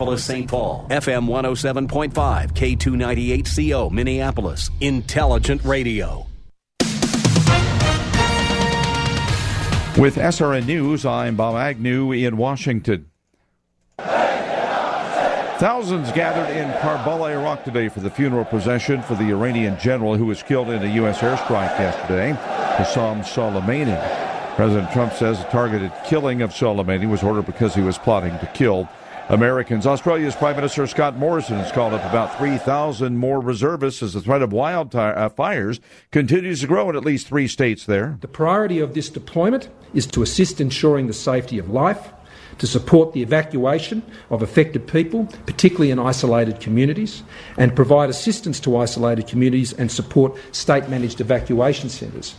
St. Paul, FM 107.5, K298CO, Minneapolis, Intelligent Radio. With SRN News, I'm Bob Agnew in Washington. Thousands gathered in Karbala, Iraq today for the funeral procession for the Iranian general who was killed in a U.S. airstrike yesterday, Qassem Soleimani. President Trump says the targeted killing of Soleimani was ordered because he was plotting to kill Americans. Australia's Prime Minister Scott Morrison has called up about 3,000 more reservists as the threat of wildfires uh, continues to grow in at least three states there. The priority of this deployment is to assist ensuring the safety of life, to support the evacuation of affected people, particularly in isolated communities, and provide assistance to isolated communities and support state managed evacuation centres.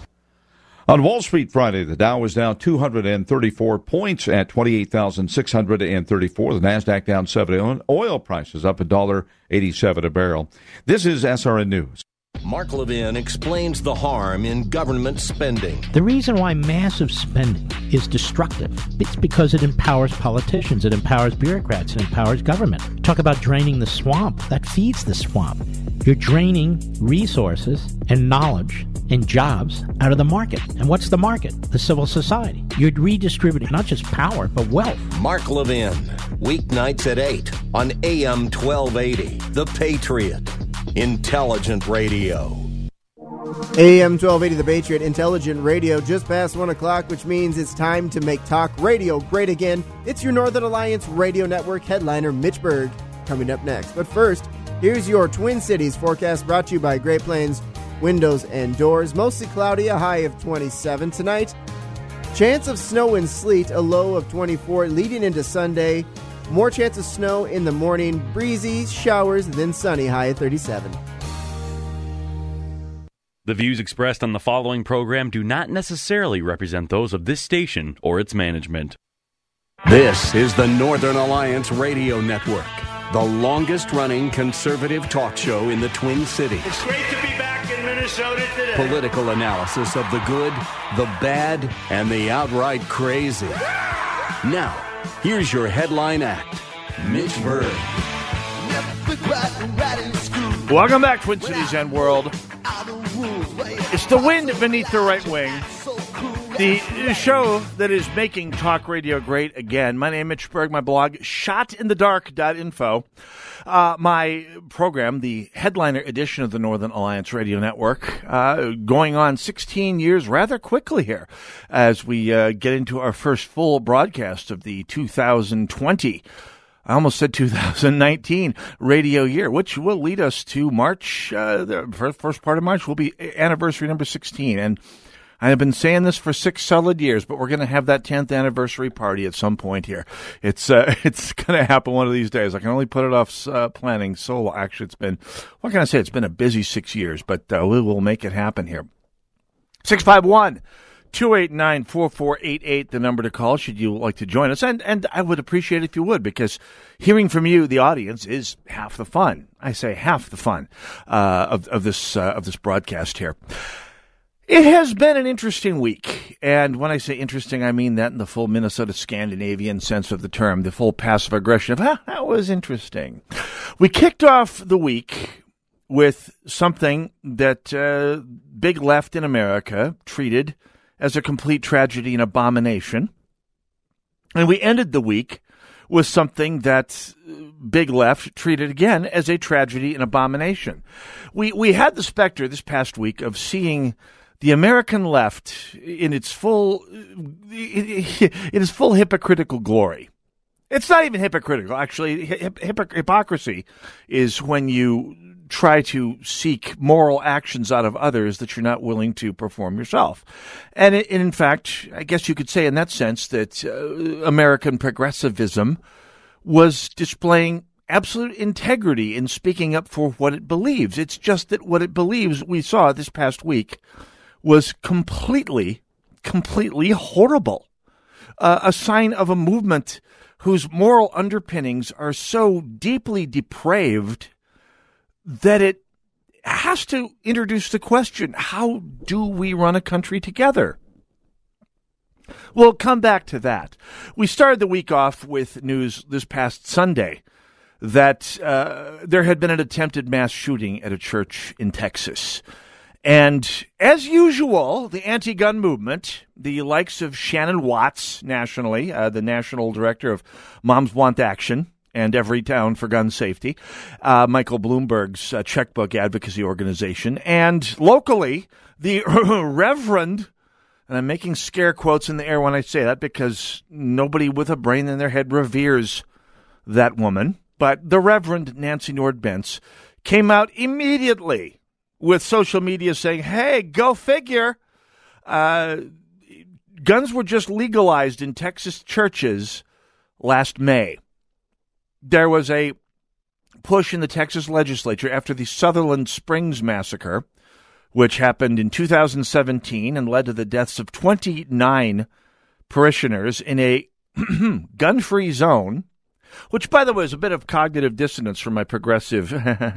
On Wall Street Friday, the Dow was down 234 points at 28,634. The Nasdaq down 7. Oil prices up $1.87 a barrel. This is SRN News. Mark Levin explains the harm in government spending. The reason why massive spending is destructive it's because it empowers politicians, it empowers bureaucrats, it empowers government. Talk about draining the swamp. That feeds the swamp. You're draining resources and knowledge and jobs out of the market. And what's the market? The civil society. You're redistributing not just power, but wealth. Mark Levin, weeknights at 8 on AM 1280. The Patriot. Intelligent Radio. AM 1280 The Patriot Intelligent Radio just past 1 o'clock, which means it's time to make talk radio great again. It's your Northern Alliance Radio Network headliner, Mitch Berg, coming up next. But first, here's your Twin Cities forecast brought to you by Great Plains Windows and Doors. Mostly cloudy, a high of 27 tonight. Chance of snow and sleet, a low of 24, leading into Sunday. More chance of snow in the morning, breezy, showers, then sunny, high at 37. The views expressed on the following program do not necessarily represent those of this station or its management. This is the Northern Alliance Radio Network, the longest running conservative talk show in the Twin Cities. It's great to be back in Minnesota today. Political analysis of the good, the bad, and the outright crazy. Now, Here's your headline act Mitch Berg. Welcome back, Twin Cities and World. It's the wind beneath the right wing. The show that is making talk radio great again. My name is Mitch Berg. My blog, shotinthedark.info. Uh, my program, the headliner edition of the Northern Alliance Radio Network, uh, going on 16 years rather quickly here as we uh, get into our first full broadcast of the 2020. I almost said 2019 radio year, which will lead us to March. Uh, the first part of March will be anniversary number 16. And I have been saying this for six solid years, but we're going to have that 10th anniversary party at some point here. It's uh, it's going to happen one of these days. I can only put it off uh, planning so. Actually, it's been what can I say? It's been a busy six years, but uh, we will make it happen here. Six five one. 289 4488, the number to call should you like to join us. And, and I would appreciate it if you would, because hearing from you, the audience, is half the fun. I say half the fun, uh, of, of this, uh, of this broadcast here. It has been an interesting week. And when I say interesting, I mean that in the full Minnesota Scandinavian sense of the term, the full passive aggression of, ah, that was interesting. We kicked off the week with something that uh, big left in America treated as a complete tragedy and abomination. And we ended the week with something that big left treated again as a tragedy and abomination. We we had the specter this past week of seeing the American left in its full in its full hypocritical glory. It's not even hypocritical, actually. hypocrisy is when you try to seek moral actions out of others that you're not willing to perform yourself. And, in fact, I guess you could say in that sense that uh, American progressivism was displaying absolute integrity in speaking up for what it believes. It's just that what it believes, we saw this past week, was completely, completely horrible. Uh, a sign of a movement whose moral underpinnings are so deeply depraved that it has to introduce the question how do we run a country together? We'll come back to that. We started the week off with news this past Sunday that uh, there had been an attempted mass shooting at a church in Texas. And as usual, the anti gun movement, the likes of Shannon Watts nationally, uh, the national director of Moms Want Action, and Everytown for gun safety, uh, Michael Bloomberg's uh, checkbook advocacy organization, and locally, the Reverend, and I'm making scare quotes in the air when I say that because nobody with a brain in their head reveres that woman, but the Reverend Nancy Nord Bence came out immediately with social media saying, hey, go figure. Uh, guns were just legalized in Texas churches last May there was a push in the Texas legislature after the Sutherland Springs massacre, which happened in 2017 and led to the deaths of 29 parishioners in a gun free zone. Which, by the way, is a bit of cognitive dissonance for my progressive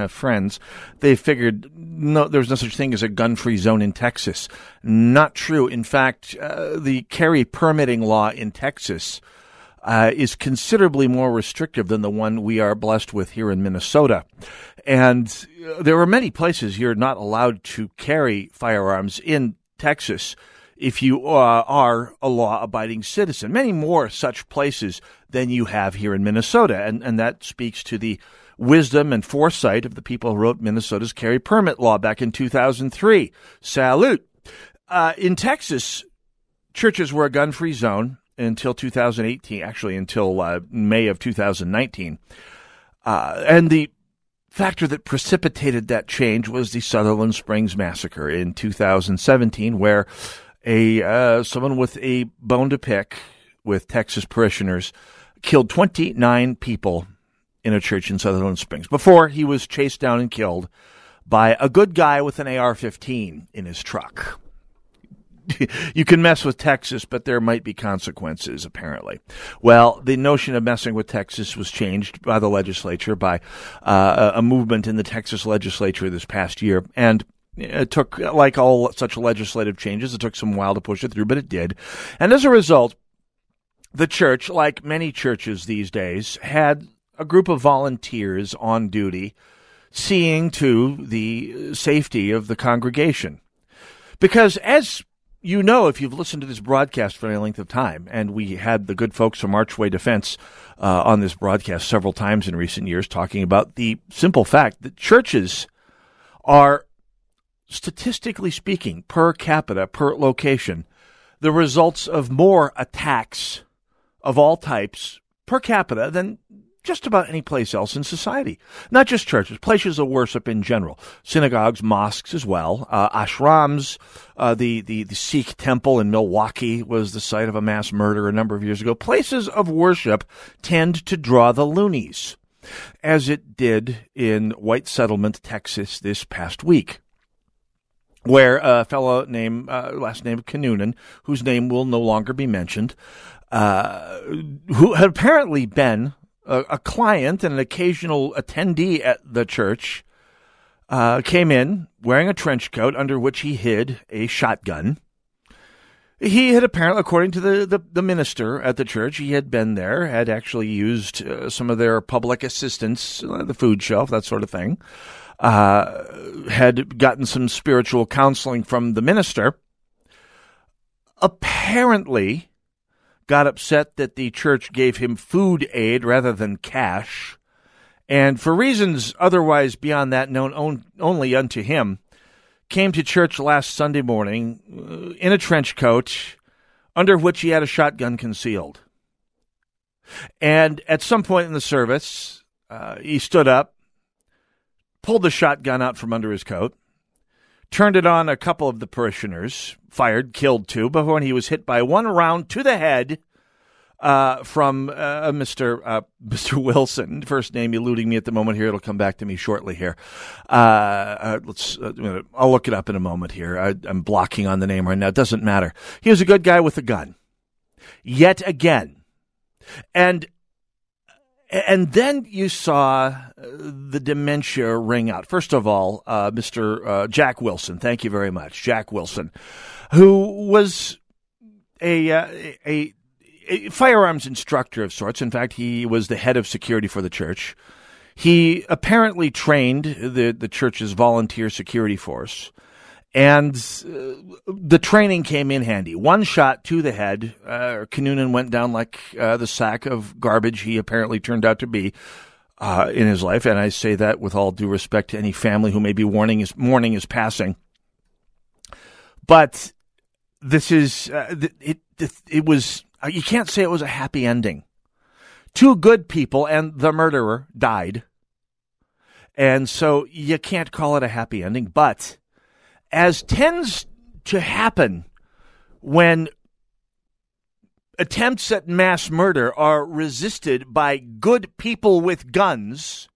friends. They figured no, there's no such thing as a gun-free zone in Texas. Not true. In fact, uh, the carry permitting law in Texas uh, is considerably more restrictive than the one we are blessed with here in Minnesota. And uh, there are many places you're not allowed to carry firearms in Texas if you uh, are a law abiding citizen. Many more such places than you have here in Minnesota. And, and that speaks to the wisdom and foresight of the people who wrote Minnesota's carry permit law back in 2003. Salute. Uh, in Texas, churches were a gun free zone until 2018, actually until uh, May of 2019. Uh, and the factor that precipitated that change was the Sutherland Springs massacre in 2017, where a uh, someone with a bone to pick with Texas parishioners killed 29 people in a church in Sutherland Springs before he was chased down and killed by a good guy with an AR-15 in his truck. you can mess with Texas, but there might be consequences, apparently. Well, the notion of messing with Texas was changed by the legislature, by uh, a movement in the Texas legislature this past year. And it took, like all such legislative changes, it took some while to push it through, but it did. And as a result, the church, like many churches these days, had a group of volunteers on duty seeing to the safety of the congregation. Because as you know, if you've listened to this broadcast for any length of time, and we had the good folks from Archway Defense uh, on this broadcast several times in recent years talking about the simple fact that churches are, statistically speaking, per capita, per location, the results of more attacks of all types per capita than just about any place else in society. Not just churches, places of worship in general, synagogues, mosques as well, uh, ashrams. Uh, the, the the Sikh temple in Milwaukee was the site of a mass murder a number of years ago. Places of worship tend to draw the loonies, as it did in White Settlement, Texas, this past week where a fellow named uh, last name Kinnunen, whose name will no longer be mentioned, uh, who had apparently been a, a client and an occasional attendee at the church uh, came in wearing a trench coat under which he hid a shotgun. He had apparently, according to the, the, the minister at the church, he had been there, had actually used uh, some of their public assistance, uh, the food shelf, that sort of thing, uh, had gotten some spiritual counseling from the minister. Apparently, got upset that the church gave him food aid rather than cash, and for reasons otherwise beyond that known on, only unto him, came to church last Sunday morning uh, in a trench coat under which he had a shotgun concealed. And at some point in the service, uh, he stood up, pulled the shotgun out from under his coat, turned it on a couple of the parishioners, fired, killed two, but when he was hit by one round to the head, uh, from uh, Mr. Uh, Mr. Wilson. First name eluding me at the moment here. It'll come back to me shortly here. Uh, uh, let's. I'll look it up in a moment here. I, I'm blocking on the name right now. It doesn't matter. He was a good guy with a gun. Yet again, and and then you saw uh, the dementia ring out. First of all, uh, Mr. Uh, Jack Wilson. Thank you very much, Jack Wilson, who was a a a firearms instructor of sorts. In fact, he was the head of security for the church. He apparently trained the, the church's volunteer security force, and uh, the training came in handy. One shot to the head, uh, Kinnunen went down like uh, the sack of garbage he apparently turned out to be uh, in his life. And I say that with all due respect to any family who may be mourning his, mourning his passing. But this is, uh, it, it, it was uh, you can't say it was a happy ending. Two good people and the murderer died. And so you can't call it a happy ending. But as tends to happen when attempts at mass murder are resisted by good people with guns,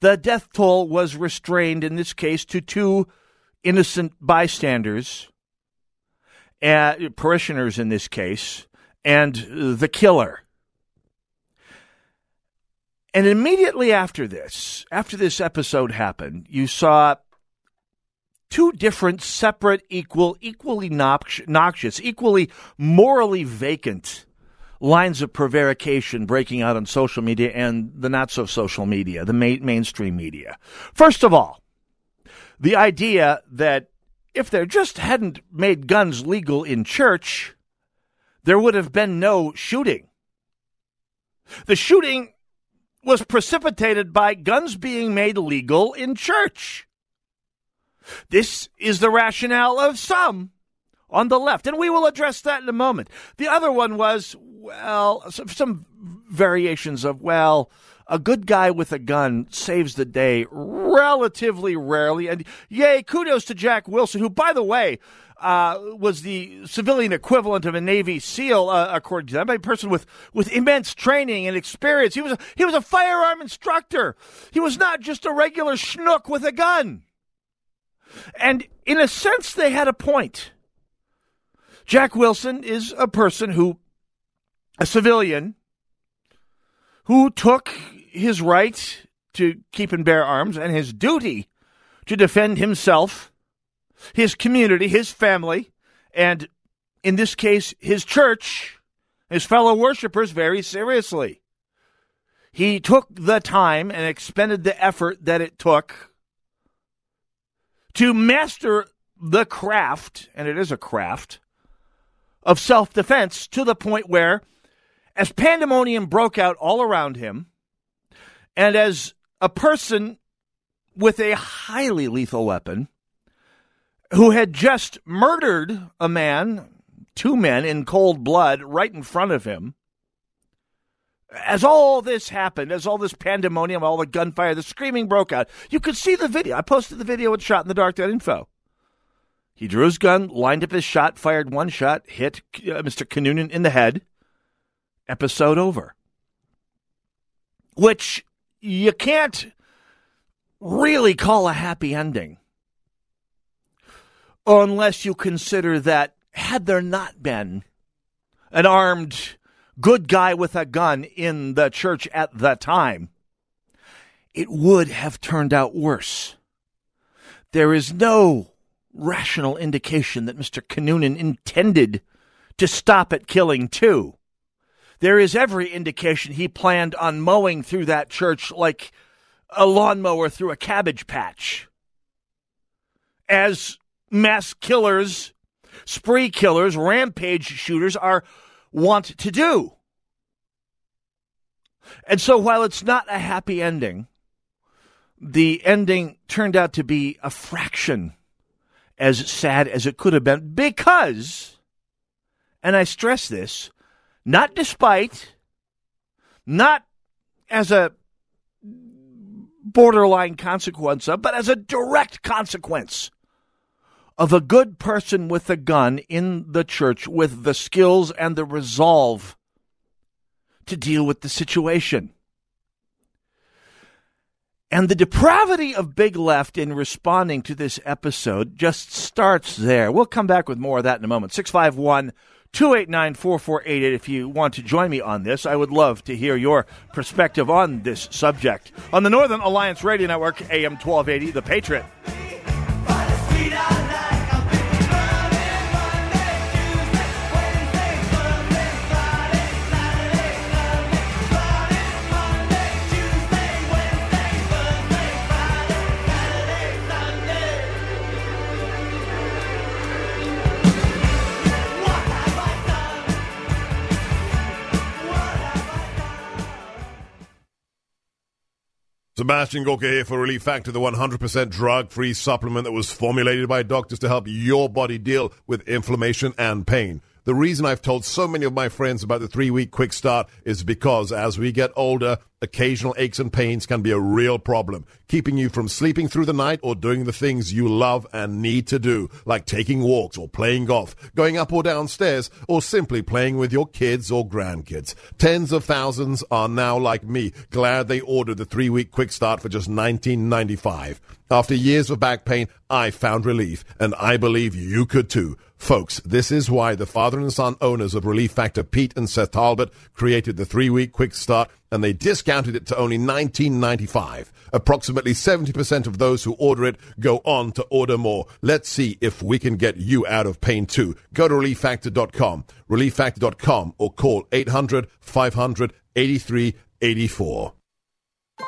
the death toll was restrained in this case to two innocent bystanders uh, parishioners in this case, and the killer. And immediately after this, after this episode happened, you saw two different, separate, equal, equally noxious, equally morally vacant lines of prevarication breaking out on social media and the not so social media, the mainstream media. First of all, the idea that if there just hadn't made guns legal in church, there would have been no shooting. The shooting was precipitated by guns being made legal in church. This is the rationale of some on the left, and we will address that in a moment. The other one was, well, some, variations of, well, a good guy with a gun saves the day relatively rarely. And yay, kudos to Jack Wilson, who, by the way, uh, was the civilian equivalent of a Navy SEAL, uh, according to them, a person with, with immense training and experience. He was a, he was a firearm instructor. He was not just a regular schnook with a gun. And in a sense, they had a point. Jack Wilson is a person who, a civilian, who took his right to keep and bear arms and his duty to defend himself, his community, his family, and in this case, his church, his fellow worshippers very seriously. He took the time and expended the effort that it took to master the craft, and it is a craft, of self defense to the point where, as pandemonium broke out all around him, and as a person with a highly lethal weapon who had just murdered a man, two men in cold blood right in front of him, as all this happened, as all this pandemonium, all the gunfire, the screaming broke out, you could see the video. I posted the video with shot in the dark.info. He drew his gun, lined up his shot, fired one shot, hit uh, Mr. Kinnunen in the head. Episode over. Which you can't really call a happy ending unless you consider that had there not been an armed good guy with a gun in the church at the time, it would have turned out worse. There is no rational indication that Mr. Kinnunen intended to stop at killing two there is every indication he planned on mowing through that church like a lawnmower through a cabbage patch. As mass killers, spree killers, rampage shooters are wont to do. And so while it's not a happy ending, the ending turned out to be a fraction as sad as it could have been because, and I stress this, not despite, not as a borderline consequence of, but as a direct consequence of a good person with a gun in the church with the skills and the resolve to deal with the situation. And the depravity of Big Left in responding to this episode just starts there. We'll come back with more of that in a moment. 651 289 4488 if you want to join me on this. I would love to hear your perspective on this subject. On the Northern Alliance Radio Network, AM 1280, The Patriot. Sebastian Gorka here for Relief Factor, the 100% drug-free supplement that was formulated by doctors to help your body deal with inflammation and pain. The reason I've told so many of my friends about the three week quick start is because as we get older, occasional aches and pains can be a real problem, keeping you from sleeping through the night or doing the things you love and need to do, like taking walks or playing golf, going up or downstairs, or simply playing with your kids or grandkids. Tens of thousands are now like me, glad they ordered the three week quick start for just $19.95. After years of back pain, I found relief, and I believe you could too. Folks, this is why the father and son owners of Relief Factor, Pete and Seth Talbot, created the three-week quick start, and they discounted it to only $19.95. Approximately 70% of those who order it go on to order more. Let's see if we can get you out of pain too. Go to relieffactor.com, relieffactor.com, or call 800 500 8384.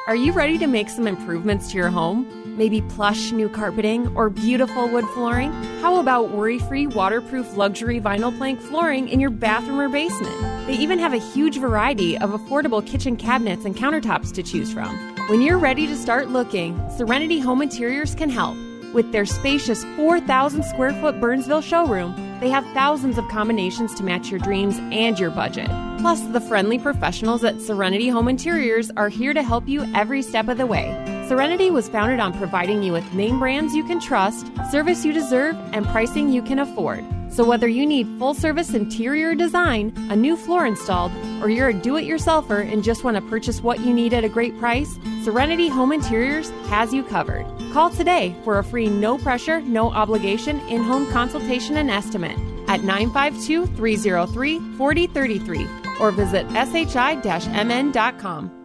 Are you ready to make some improvements to your home? Maybe plush new carpeting or beautiful wood flooring? How about worry free, waterproof luxury vinyl plank flooring in your bathroom or basement? They even have a huge variety of affordable kitchen cabinets and countertops to choose from. When you're ready to start looking, Serenity Home Interiors can help. With their spacious 4,000 square foot Burnsville showroom, they have thousands of combinations to match your dreams and your budget. Plus, the friendly professionals at Serenity Home Interiors are here to help you every step of the way. Serenity was founded on providing you with name brands you can trust, service you deserve, and pricing you can afford. So, whether you need full service interior design, a new floor installed, or you're a do it yourselfer and just want to purchase what you need at a great price, Serenity Home Interiors has you covered. Call today for a free no pressure, no obligation in home consultation and estimate at 952 303 4033 or visit shi mn.com.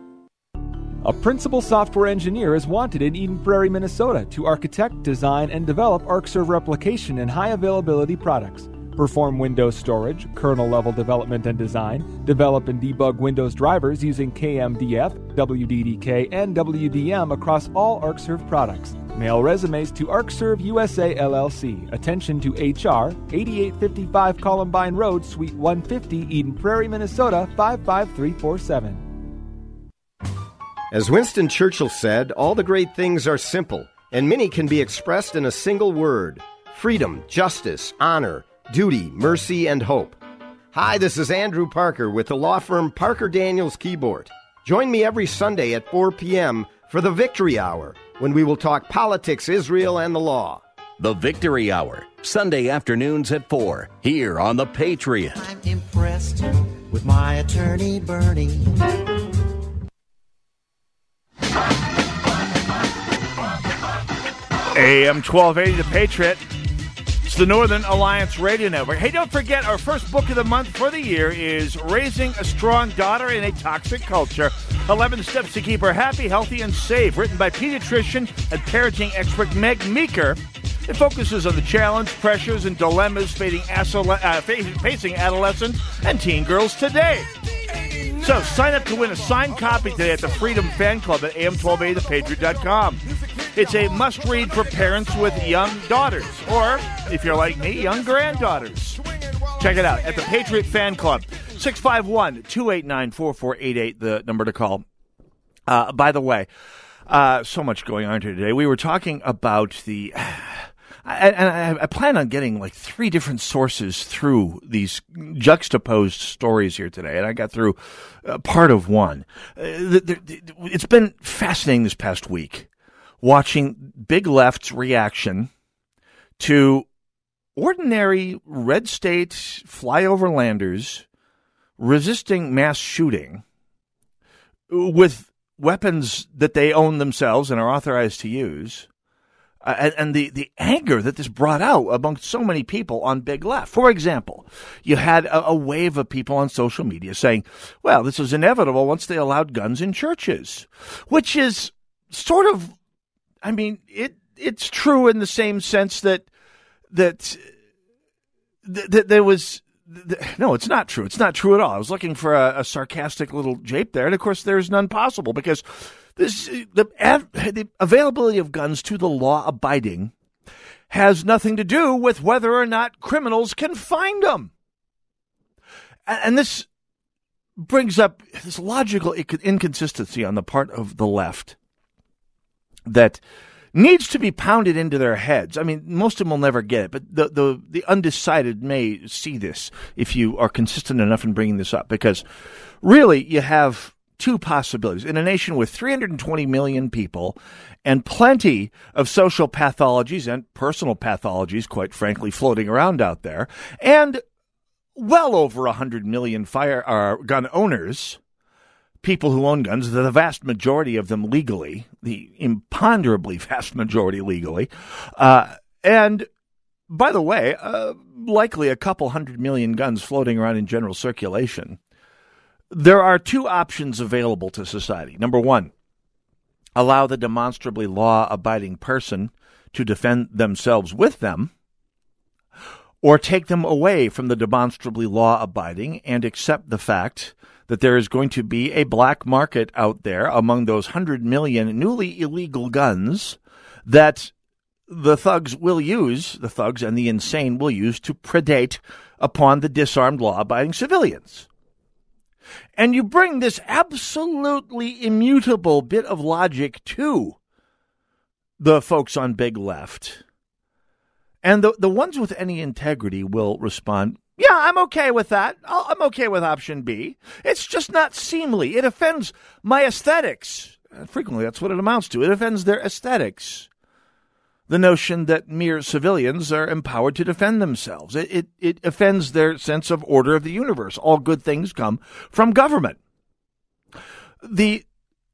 A principal software engineer is wanted in Eden Prairie, Minnesota to architect, design, and develop ArcServe replication and high availability products. Perform Windows storage, kernel level development and design, develop and debug Windows drivers using KMDF, WDDK, and WDM across all ArcServe products. Mail resumes to ArcServe USA LLC. Attention to HR, 8855 Columbine Road, Suite 150, Eden Prairie, Minnesota 55347. As Winston Churchill said, all the great things are simple, and many can be expressed in a single word freedom, justice, honor, duty, mercy, and hope. Hi, this is Andrew Parker with the law firm Parker Daniels Kibort. Join me every Sunday at 4 p.m. for the Victory Hour when we will talk politics, Israel, and the law. The Victory Hour, Sunday afternoons at 4, here on The Patriot. I'm impressed with my attorney, Bernie. AM 1280, The Patriot. It's the Northern Alliance Radio Network. Hey, don't forget, our first book of the month for the year is Raising a Strong Daughter in a Toxic Culture 11 Steps to Keep Her Happy, Healthy, and Safe, written by pediatrician and parenting expert Meg Meeker. It focuses on the challenge, pressures, and dilemmas facing, uh, adolescents and teen girls today. So sign up to win a signed copy today at the Freedom Fan Club at am1280thepatriot.com. It's a must read for parents with young daughters, or if you're like me, young granddaughters. Check it out at the Patriot Fan Club. 651 289 4488, the number to call. Uh, by the way, uh, so much going on here today. We were talking about the. And I, I, plan on getting like three different sources through these juxtaposed stories here today, and I got through uh, part of one. Uh, the, the, it's been fascinating this past week watching Big Left's reaction to ordinary red state flyoverlanders resisting mass shooting with weapons that they own themselves and are authorized to use. Uh, and, the, the anger that this brought out among so many people on Big Left. For example, you had a, a wave of people on social media saying, well, this was inevitable once they allowed guns in churches, which is sort of, I mean, it it's true in the same sense that that that, there was no, it's not true. It's not true at all. I was looking for a, a sarcastic little jape there, and of course, there's none possible because this the, the availability of guns to the law abiding has nothing to do with whether or not criminals can find them. And, and this brings up this logical inconsistency on the part of the left that needs to be pounded into their heads. I mean, most of them will never get it, but the, the, the undecided may see this if you are consistent enough in bringing this up, because really you have two possibilities. In a nation with 320 million people and plenty of social pathologies and personal pathologies, quite frankly, floating around out there, and well over 100 million fire uh, gun owners, people who own guns, the vast majority of them legally, the imponderably vast majority legally. Uh, and by the way, uh, likely a couple hundred million guns floating around in general circulation. There are two options available to society. Number one, allow the demonstrably law abiding person to defend themselves with them, or take them away from the demonstrably law abiding and accept the fact that there is going to be a black market out there among those 100 million newly illegal guns that the thugs will use, the thugs and the insane will use to predate upon the disarmed law abiding civilians. And you bring this absolutely immutable bit of logic to the folks on Big Left. And the, the ones with any integrity will respond, yeah, I'm okay with that. I'm okay with option B. It's just not seemly. It offends my aesthetics. Frequently, that's what it amounts to. It offends their aesthetics. The notion that mere civilians are empowered to defend themselves. It, it, it offends their sense of order of the universe. All good things come from government. The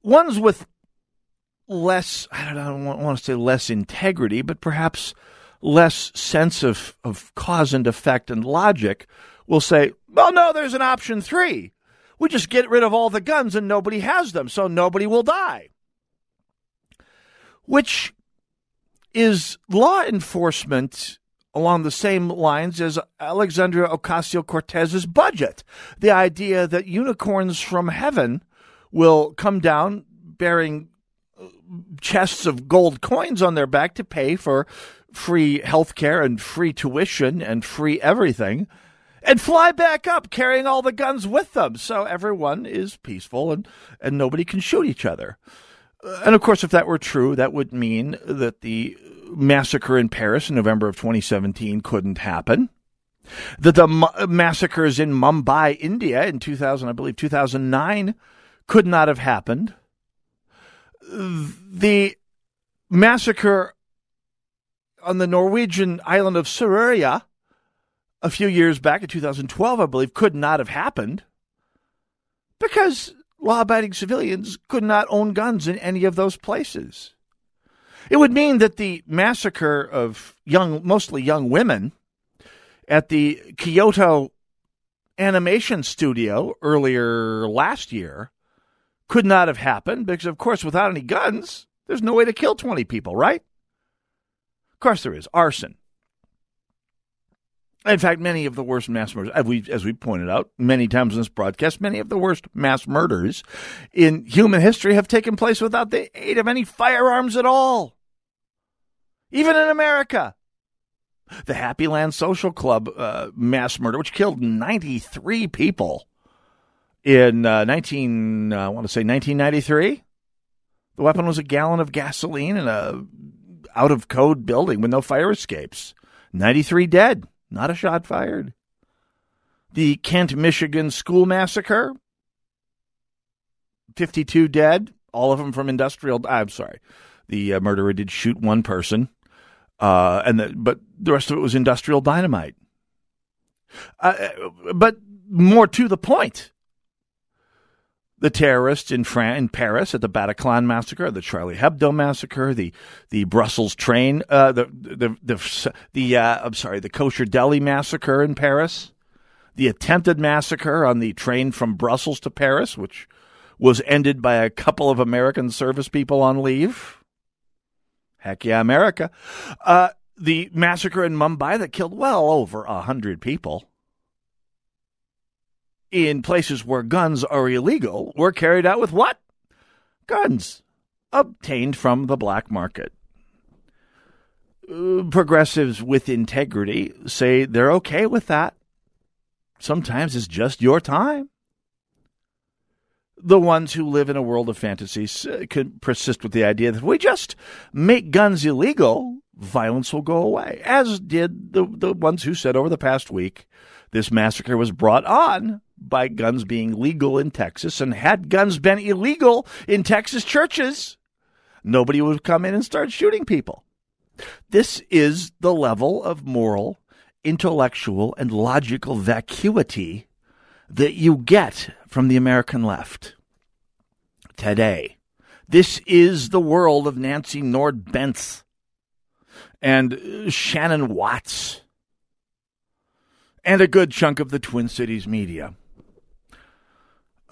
ones with less, I don't, I don't want to say less integrity, but perhaps less sense of, of cause and effect and logic will say, well, no, there's an option three. We just get rid of all the guns and nobody has them, so nobody will die. Which is law enforcement along the same lines as Alexandria Ocasio Cortez's budget. The idea that unicorns from heaven will come down bearing uh, chests of gold coins on their back to pay for free health care and free tuition and free everything and fly back up carrying all the guns with them so everyone is peaceful and, and nobody can shoot each other. And of course, if that were true, that would mean that the massacre in Paris in November of 2017 couldn't happen. That the massacres in Mumbai, India in 2000, I believe 2009, could not have happened. The massacre on the Norwegian island of Sururia a few years back in 2012, I believe, could not have happened because law abiding civilians could not own guns in any of those places. It would mean that the massacre of young, mostly young women at the Kyoto animation studio earlier last year could not have happened because, of course, without any guns, there's no way to kill 20 people, right? Of course, there is arson. In fact, many of the worst mass murders, as we, as we pointed out many times in this broadcast, many of the worst mass murders in human history have taken place without the aid of any firearms at all. Even in America. The Happy Land Social Club uh, mass murder, which killed 93 people in uh, 19, uh, I want to say 1993. The weapon was a gallon of gasoline in a out of code building with no fire escapes. 93 dead, not a shot fired. The Kent, Michigan school massacre, 52 dead, all of them from industrial. I'm sorry. The uh, murderer did shoot one person. uh, and the, but the rest of it was industrial dynamite. Uh, but more to the point, the terrorists in, Fran- in Paris at the Bataclan massacre, the Charlie Hebdo massacre, the the Brussels train, uh, the the the, the uh, I'm sorry, the kosher deli massacre in Paris, the attempted massacre on the train from Brussels to Paris, which was ended by a couple of American service people on leave. Heck yeah, America. Uh, the massacre in Mumbai that killed well over a hundred people in places where guns are illegal were carried out with what? Guns obtained from the black market. Uh, progressives with integrity say they're okay with that. Sometimes it's just your time. The ones who live in a world of fantasies can persist with the idea that if we just make guns illegal, violence will go away, as did the, the ones who said over the past week this massacre was brought on by guns being legal in Texas. And had guns been illegal in Texas churches, nobody would have come in and start shooting people. This is the level of moral, intellectual, and logical vacuity that you get from the American left today. This is the world of Nancy Nord Bence and Shannon Watts and a good chunk of the Twin Cities media.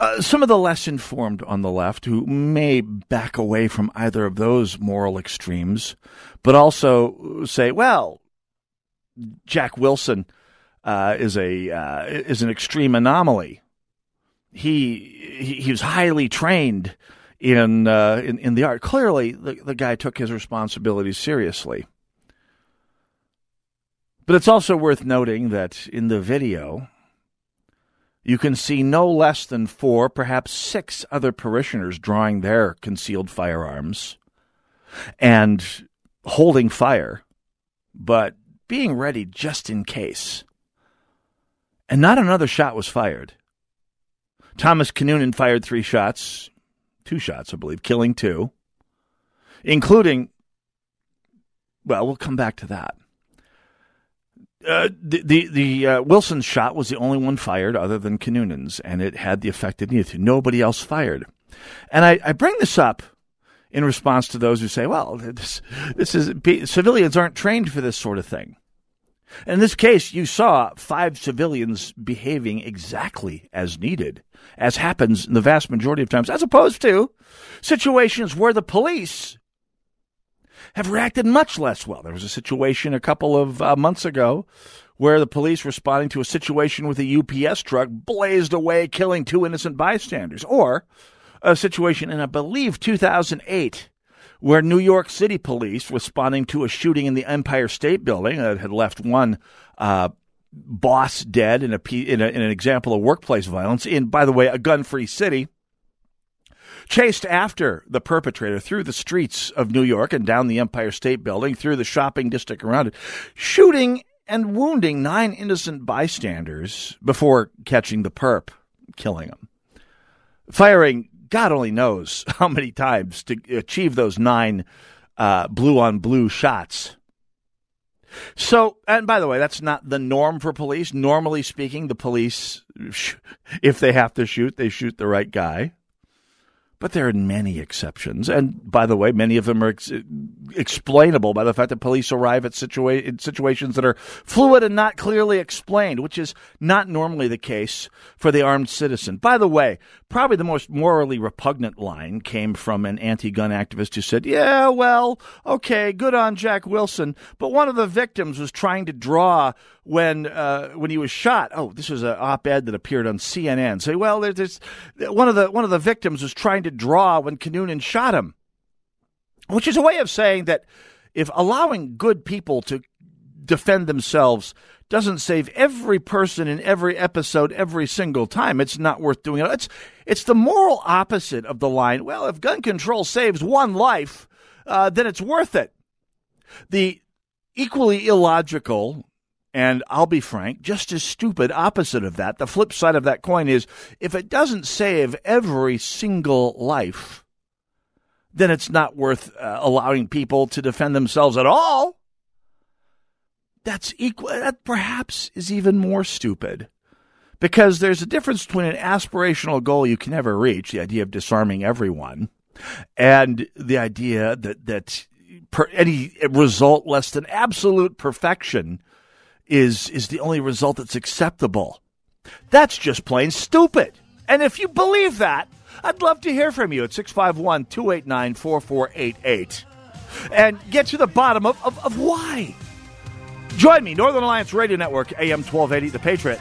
Uh, some of the less informed on the left who may back away from either of those moral extremes, but also say, well, Jack Wilson uh, is a uh, is an extreme anomaly. He he, was highly trained in, uh, in in the art. Clearly, the, the guy took his responsibilities seriously. But it's also worth noting that in the video, you can see no less than four, perhaps six other parishioners drawing their concealed firearms and holding fire, but being ready just in case. And not another shot was fired. Thomas Kinnunen fired three shots, two shots, I believe, killing two, including, well, we'll come back to that. Uh, the the, the uh, Wilson shot was the only one fired other than Kinnunen's, and it had the effect it needed. Nobody else fired. And I, I bring this up in response to those who say, well, this, this is civilians aren't trained for this sort of thing. In this case, you saw five civilians behaving exactly as needed, as happens in the vast majority of times, as opposed to situations where the police have reacted much less well. There was a situation a couple of uh, months ago where the police responding to a situation with a UPS truck blazed away, killing two innocent bystanders. Or a situation in, I believe, 2008 where New York City police responding to a shooting in the Empire State Building that had left one uh, boss dead in, a, in, a, in an example of workplace violence in, by the way, a gun-free city – chased after the perpetrator through the streets of New York and down the Empire State Building, through the shopping district around it, shooting and wounding nine innocent bystanders before catching the perp, killing him. Firing, God only knows how many times to achieve those nine uh, blue on blue shots. So, and by the way, that's not the norm for police. Normally speaking, the police, if they have to shoot, they shoot the right guy. But there are many exceptions. And by the way, many of them are ex- explainable by the fact that police arrive at situa- situations that are fluid and not clearly explained, which is not normally the case for the armed citizen. By the way, probably the most morally repugnant line came from an anti gun activist who said, Yeah, well, okay, good on Jack Wilson, but one of the victims was trying to draw when uh, when he was shot. Oh, this was an op-ed that appeared on CNN. Say, well, there's one of the one of the victims was trying to draw when Kinnunen shot him, which is a way of saying that if allowing good people to defend themselves doesn't save every person in every episode every single time. It's not worth doing it. It's it's the moral opposite of the line. Well, if gun control saves one life, uh, then it's worth it. The equally illogical and I'll be frank, just as stupid opposite of that. The flip side of that coin is if it doesn't save every single life, then it's not worth uh, allowing people to defend themselves at all. that's equal. That perhaps is even more stupid because there's a difference between an aspirational goal you can never reach, the idea of disarming everyone, and the idea that that per, any result less than absolute perfection is is the only result that's acceptable. That's just plain stupid. And if you believe that, I'd love to hear from you at 651 289 4488 and get to the bottom of, of, of why. Join me, Northern Alliance Radio Network, AM 1280, The Patriot.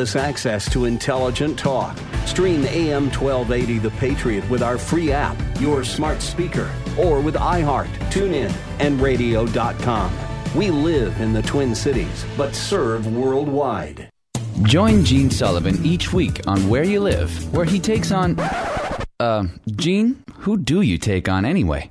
Access to intelligent talk. Stream AM 1280 The Patriot with our free app, your smart speaker, or with iHeart, TuneIn, and radio.com. We live in the Twin Cities, but serve worldwide. Join Gene Sullivan each week on Where You Live, where he takes on. Uh, Gene, who do you take on anyway?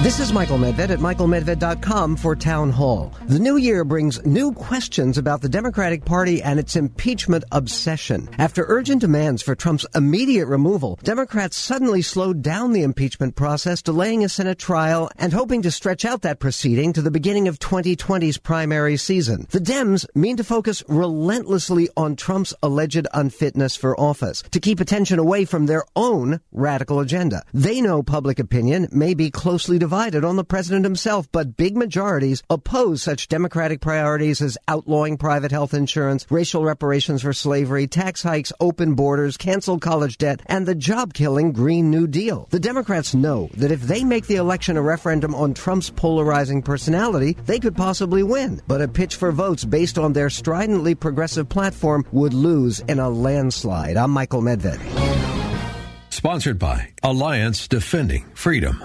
This is Michael Medved at michaelmedved.com for Town Hall. The new year brings new questions about the Democratic Party and its impeachment obsession. After urgent demands for Trump's immediate removal, Democrats suddenly slowed down the impeachment process, delaying a Senate trial and hoping to stretch out that proceeding to the beginning of 2020's primary season. The Dems mean to focus relentlessly on Trump's alleged unfitness for office to keep attention away from their own radical agenda. They know public opinion may be closely divided on the president himself, but big majorities oppose such democratic priorities as outlawing private health insurance, racial reparations for slavery, tax hikes, open borders, canceled college debt, and the job killing Green New Deal. The Democrats know that if they make the election a referendum on Trump's polarizing personality, they could possibly win. But a pitch for votes based on their stridently progressive platform would lose in a landslide. I'm Michael Medved. Sponsored by Alliance Defending Freedom.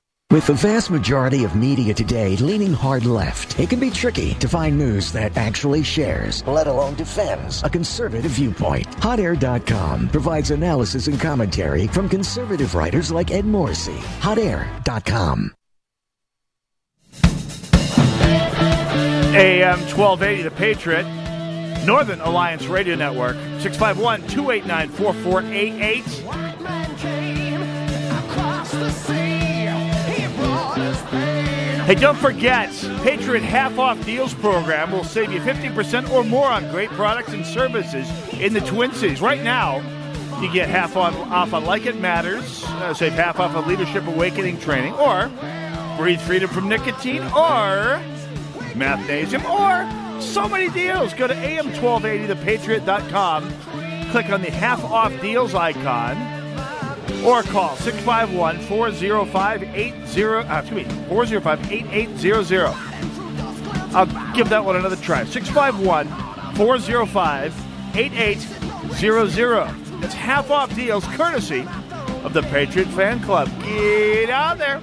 With the vast majority of media today leaning hard left, it can be tricky to find news that actually shares, let alone defends, a conservative viewpoint. HotAir.com provides analysis and commentary from conservative writers like Ed Morrissey. HotAir.com. AM 1280, The Patriot, Northern Alliance Radio Network, 651 289 4488. Hey, don't forget, Patriot Half Off Deals program will save you 50% or more on great products and services in the Twin Cities. Right now, you get half on, off on Like It Matters, uh, save half off on Leadership Awakening training, or Breathe Freedom from Nicotine, or Mathnasium, or so many deals. Go to am1280thepatriot.com, click on the half off deals icon, or call 651 405 8800. Uh, I'll give that one another try. 651 405 8800. It's half off deals courtesy of the Patriot Fan Club. Get out there.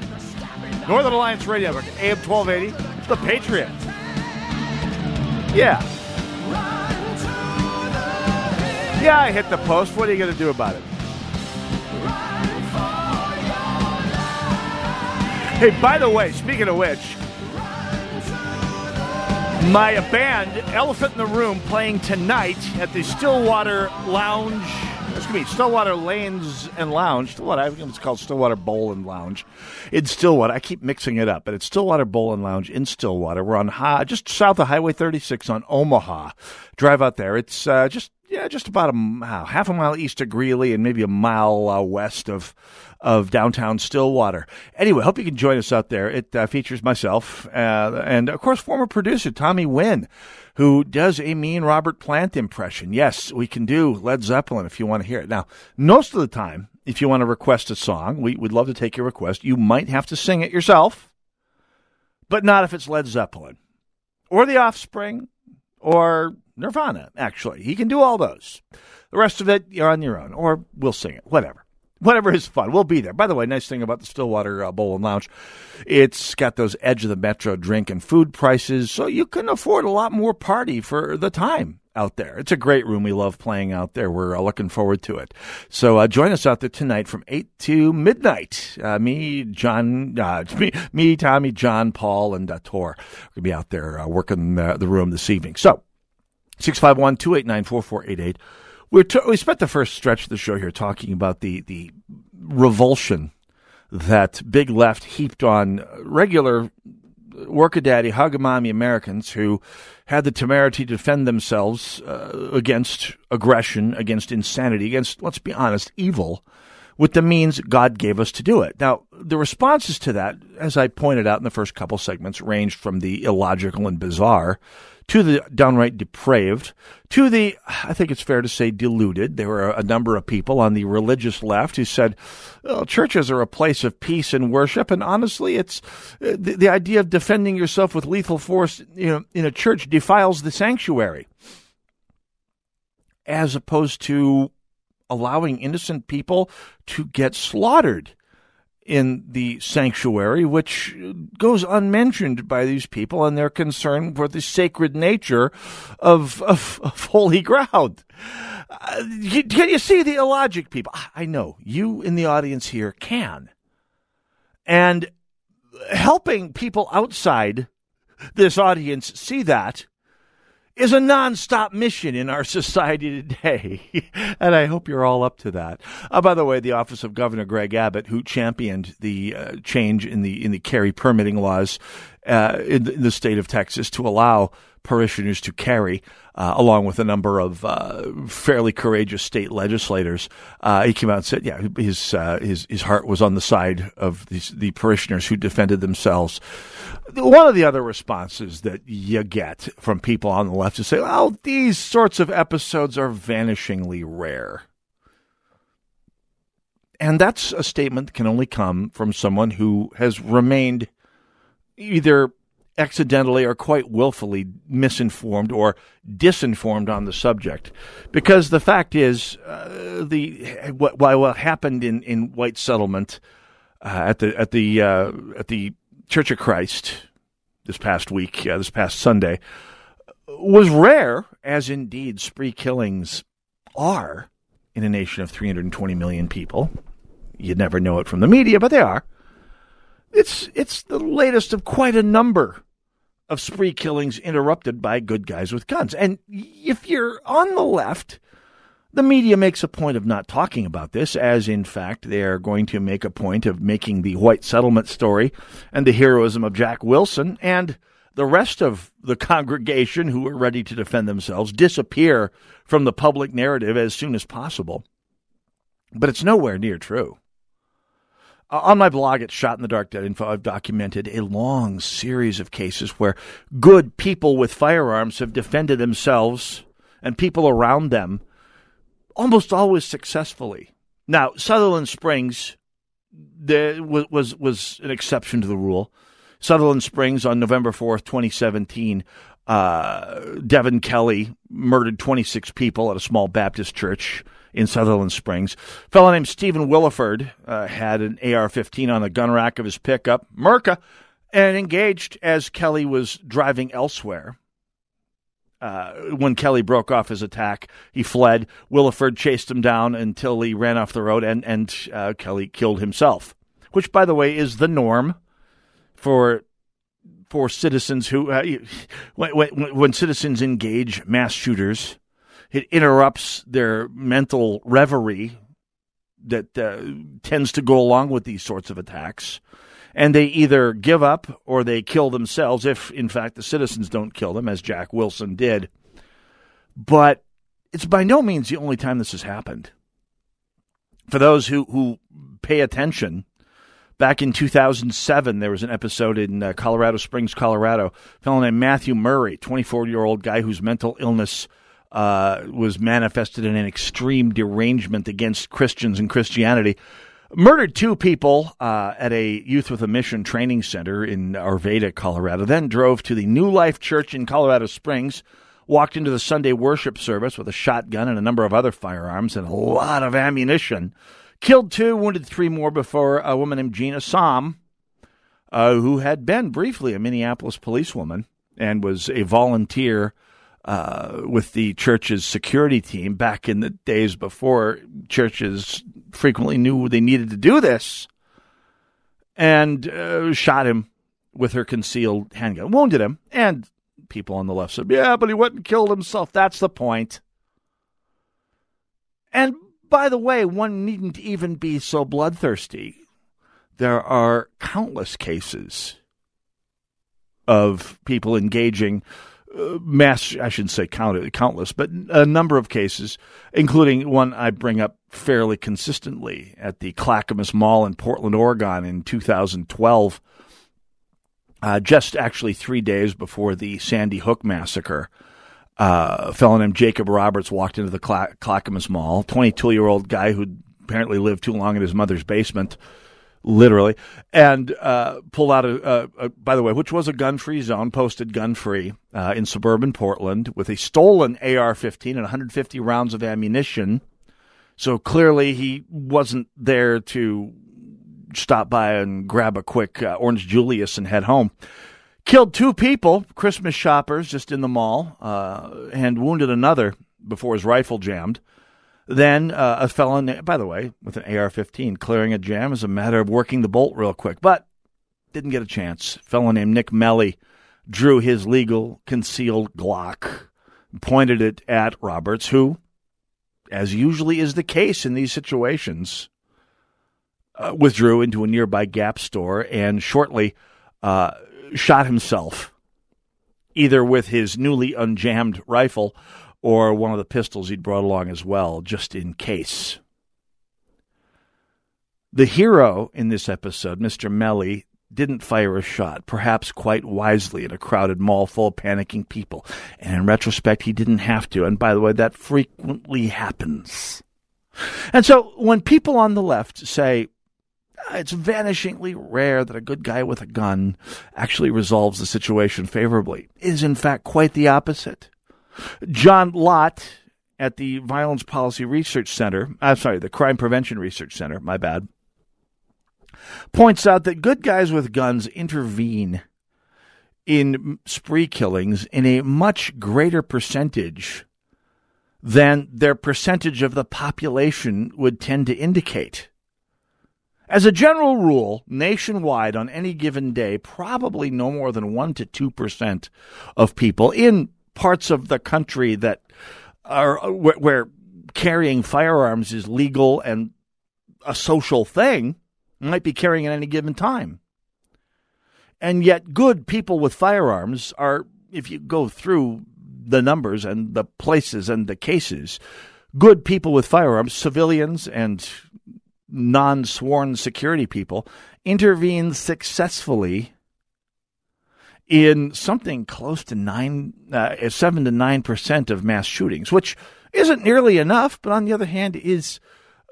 Northern Alliance Radio Network, AM 1280, The Patriot. Yeah. Yeah, I hit the post. What are you going to do about it? Hey, by the way, speaking of which, my band, Elephant in the Room, playing tonight at the Stillwater Lounge. Excuse me, Stillwater Lanes and Lounge. Stillwater, I think it's called Stillwater Bowl and Lounge. In Stillwater, I keep mixing it up, but it's Stillwater Bowl and Lounge in Stillwater. We're on high, just south of Highway 36 on Omaha. Drive out there. It's uh, just yeah, just about a half a mile east of Greeley and maybe a mile uh, west of of downtown Stillwater. Anyway, hope you can join us out there. It uh, features myself uh, and, of course, former producer Tommy Wynn, who does a mean Robert Plant impression. Yes, we can do Led Zeppelin if you want to hear it. Now, most of the time, if you want to request a song, we, would love to take your request. You might have to sing it yourself, but not if it's Led Zeppelin or The Offspring or Nirvana, actually. He can do all those. The rest of it, you're on your own, or we'll sing it, whatever whatever is fun. We'll be there. By the way, nice thing about the Stillwater uh, Bowl and Lounge, it's got those edge of the metro drink and food prices, so you can afford a lot more party for the time out there. It's a great room. We love playing out there. We're uh, looking forward to it. So uh, join us out there tonight from 8 to midnight. Uh, me, John, uh, me, me, Tommy, John, Paul, and uh, Tor. We'll be out there uh, working the room this evening. So 651 289 4488 we t- we spent the first stretch of the show here talking about the the revulsion that big left heaped on regular workadaddy hug-a-mommy Americans who had the temerity to defend themselves uh, against aggression, against insanity, against let's be honest, evil, with the means God gave us to do it. Now, the responses to that, as I pointed out in the first couple segments, ranged from the illogical and bizarre to the downright depraved, to the, I think it's fair to say, deluded. There were a number of people on the religious left who said, churches are a place of peace and worship. And honestly, it's uh, the, the idea of defending yourself with lethal force you know, in a church defiles the sanctuary, as opposed to allowing innocent people to get slaughtered in the sanctuary, which goes unmentioned by these people and their concern for the sacred nature of, of, of holy ground. Uh, can you see the illogic, people? I know you in the audience here can. And helping people outside this audience see that is a nonstop mission in our society today. and I hope you're all up to that. Uh, by the way, the office of Governor Greg Abbott, who championed the uh, change in the in the carry permitting laws uh, in, in the state of Texas to allow parishioners to carry, uh, along with a number of uh, fairly courageous state legislators. Uh, he came out and said, "Yeah, his uh, his his heart was on the side of these, the parishioners who defended themselves." One of the other responses that you get from people on the left is say, "Well, these sorts of episodes are vanishingly rare." And that's a statement that can only come from someone who has remained either accidentally or quite willfully misinformed or disinformed on the subject. Because the fact is, uh, the what, what happened in, in white settlement uh, at the at the uh, at the Church of Christ this past week, this past Sunday, was rare, as indeed spree killings are in a nation of 320 million people. You'd never know it from the media, but they are. It's it's the latest of quite a number of spree killings interrupted by good guys with guns. And if you're on the left, the media makes a point of not talking about this, as in fact they are going to make a point of making the white settlement story and the heroism of Jack Wilson and the rest of the congregation who are ready to defend themselves disappear from the public narrative as soon as possible. But it's nowhere near true. Uh, on my blog at Shot in the Dark dot info, I've documented a long series of cases where good people with firearms have defended themselves and people around them almost always successfully. Now, Sutherland Springs there was, was, was an exception to the rule. Sutherland Springs on November 4th, 2017, uh, Devin Kelley murdered 26 people at a small Baptist church in Sutherland Springs. A fellow named Stephen Willeford uh, had an AR-15 on the gun rack of his pickup, Merca, and engaged as Kelley was driving elsewhere. uh, when Kelley broke off his attack, he fled. Willeford chased him down until he ran off the road, and and uh, Kelley killed himself. Which, by the way, is the norm for for citizens who uh, when, when, when citizens engage mass shooters, it interrupts their mental reverie that uh, tends to go along with these sorts of attacks. And they either give up or they kill themselves if, in fact, the citizens don't kill them, as Jack Wilson did. But it's by no means the only time this has happened. For those who, who pay attention, back in 2007, there was an episode in uh, Colorado Springs, Colorado. A fellow named Matthew Murray, 24 year old guy whose mental illness uh, was manifested in an extreme derangement against Christians and Christianity. Murdered two people uh, at a Youth with a Mission training center in Arvada, Colorado. Then drove to the New Life Church in Colorado Springs, walked into the Sunday worship service with a shotgun and a number of other firearms and a lot of ammunition. Killed two, wounded three more before a woman named Jeanne Assam, uh, who had been briefly a Minneapolis policewoman and was a volunteer uh, with the church's security team back in the days before churches frequently knew they needed to do this, and uh, shot him with her concealed handgun, wounded him, and people on the left said, "Yeah, but he went and killed himself." That's the point. And by the way, one needn't even be so bloodthirsty. There are countless cases of people engaging mass, I shouldn't say counted, countless, but a number of cases, including one I bring up fairly consistently at the Clackamas Mall in Portland, Oregon in 2012, uh, just actually three days before the Sandy Hook massacre. Uh, a fellow named Jacob Roberts walked into the Cla- Clackamas Mall, 22 year old guy who apparently lived too long in his mother's basement literally, and uh, pulled out a, a, by the way, which was a gun free zone, posted gun free uh, in suburban Portland with a stolen AR 15 and 150 rounds of ammunition. So clearly he wasn't there to stop by and grab a quick uh, Orange Julius and head home. Killed two people, Christmas shoppers, just in the mall, uh, and wounded another before his rifle jammed. Then uh, a felon, by the way, with an AR 15, clearing a jam is a matter of working the bolt real quick, but didn't get a chance. A fellow named Nick Meli drew his legal concealed Glock, pointed it at Roberts, who, as usually is the case in these situations, uh, withdrew into a nearby Gap store and shortly uh, shot himself, either with his newly unjammed rifle or one of the pistols he'd brought along as well, just in case. The hero in this episode, Mr. Meli, didn't fire a shot, perhaps quite wisely, in a crowded mall full of panicking people. And in retrospect, he didn't have to. And by the way, that frequently happens. And so when people on the left say, ah, it's vanishingly rare that a good guy with a gun actually resolves the situation favorably, it is in fact quite the opposite. John Lott at the Violence Policy Research Center, I'm sorry, the Crime Prevention Research Center, my bad, points out that good guys with guns intervene in spree killings in a much greater percentage than their percentage of the population would tend to indicate. As a general rule, nationwide on any given day, probably no more than 1 to 2% of people in parts of the country that are where, where carrying firearms is legal and a social thing might be carrying at any given time. And yet, good people with firearms are, if you go through the numbers and the places and the cases, good people with firearms, civilians and non sworn security people, intervene successfully in something close to nine, uh, seven to nine percent of mass shootings, which isn't nearly enough, but on the other hand, is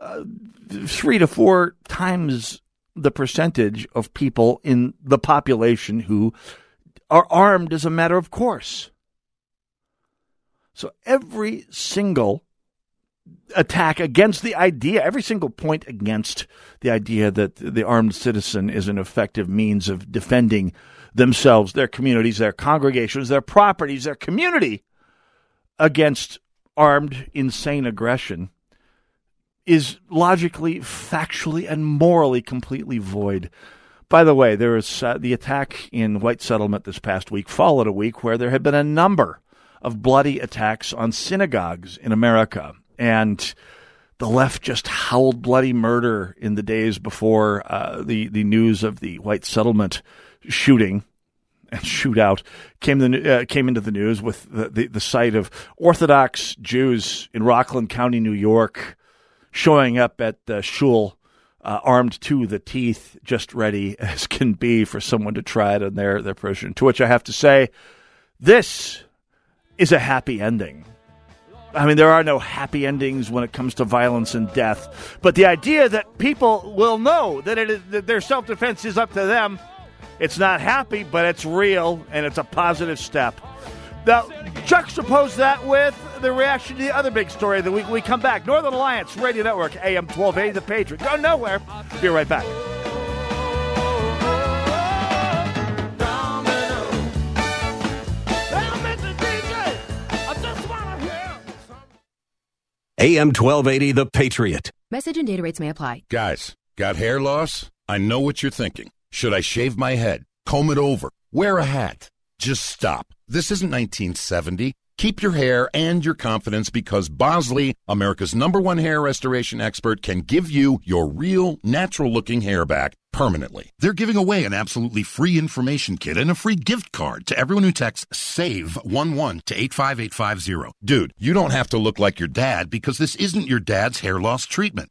uh, three to four times the percentage of people in the population who are armed as a matter of course. So every single attack against the idea, every single point against the idea that the armed citizen is an effective means of defending themselves, their communities, their congregations, their properties, their community against armed, insane aggression is logically, factually, and morally completely void. By the way, there was uh, the attack in White Settlement this past week, followed a week where there had been a number of bloody attacks on synagogues in America. And the left just howled bloody murder in the days before uh, the, the news of the White Settlement shooting and shootout came the uh, came into the news with the, the, the sight of Orthodox Jews in Rockland County, New York, showing up at the shul uh, armed to the teeth, just ready as can be for someone to try it on their their person. To which I have to say, this is a happy ending. I mean, there are no happy endings when it comes to violence and death, but the idea that people will know that it is that their self defense is up to them it's not happy, but it's real, and it's a positive step. Now, juxtapose that with the reaction to the other big story of the week. We come back. Northern Alliance Radio Network, AM 1280, The Patriot. Go nowhere. Be right back. AM 1280, The Patriot. Message and data rates may apply. Guys, got hair loss? I know what you're thinking. Should I shave my head? Comb it over? Wear a hat? Just stop. This isn't 1970. Keep your hair and your confidence because Bosley, America's number one hair restoration expert, can give you your real, natural looking hair back permanently. They're giving away an absolutely free information kit and a free gift card to everyone who texts SAVE11 to 85850. Dude, you don't have to look like your dad because this isn't your dad's hair loss treatment.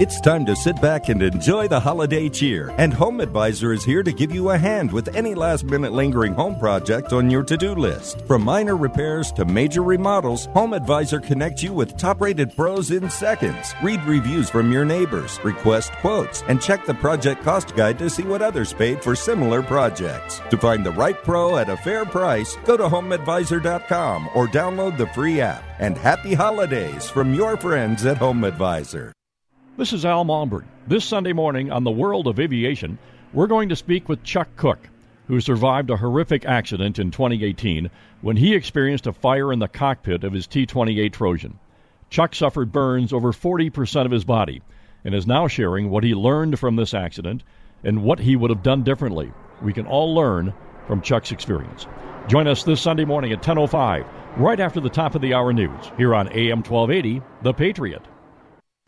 It's time to sit back and enjoy the holiday cheer. And Home Advisor is here to give you a hand with any last minute lingering home project on your to do list. From minor repairs to major remodels, Home Advisor connects you with top rated pros in seconds. Read reviews from your neighbors, request quotes, and check the project cost guide to see what others paid for similar projects. To find the right pro at a fair price, go to HomeAdvisor.com or download the free app. And happy holidays from your friends at Home Advisor. This is Al Malmberg. This Sunday morning on the World of Aviation, we're going to speak with Chuck Cook, who survived a horrific accident in 2018 when he experienced a fire in the cockpit of his T 28 Trojan. Chuck suffered burns over 40% of his body and is now sharing what he learned from this accident and what he would have done differently. We can all learn from Chuck's experience. Join us this Sunday morning at 10:05, right after the top of the hour news, here on AM 1280, The Patriot.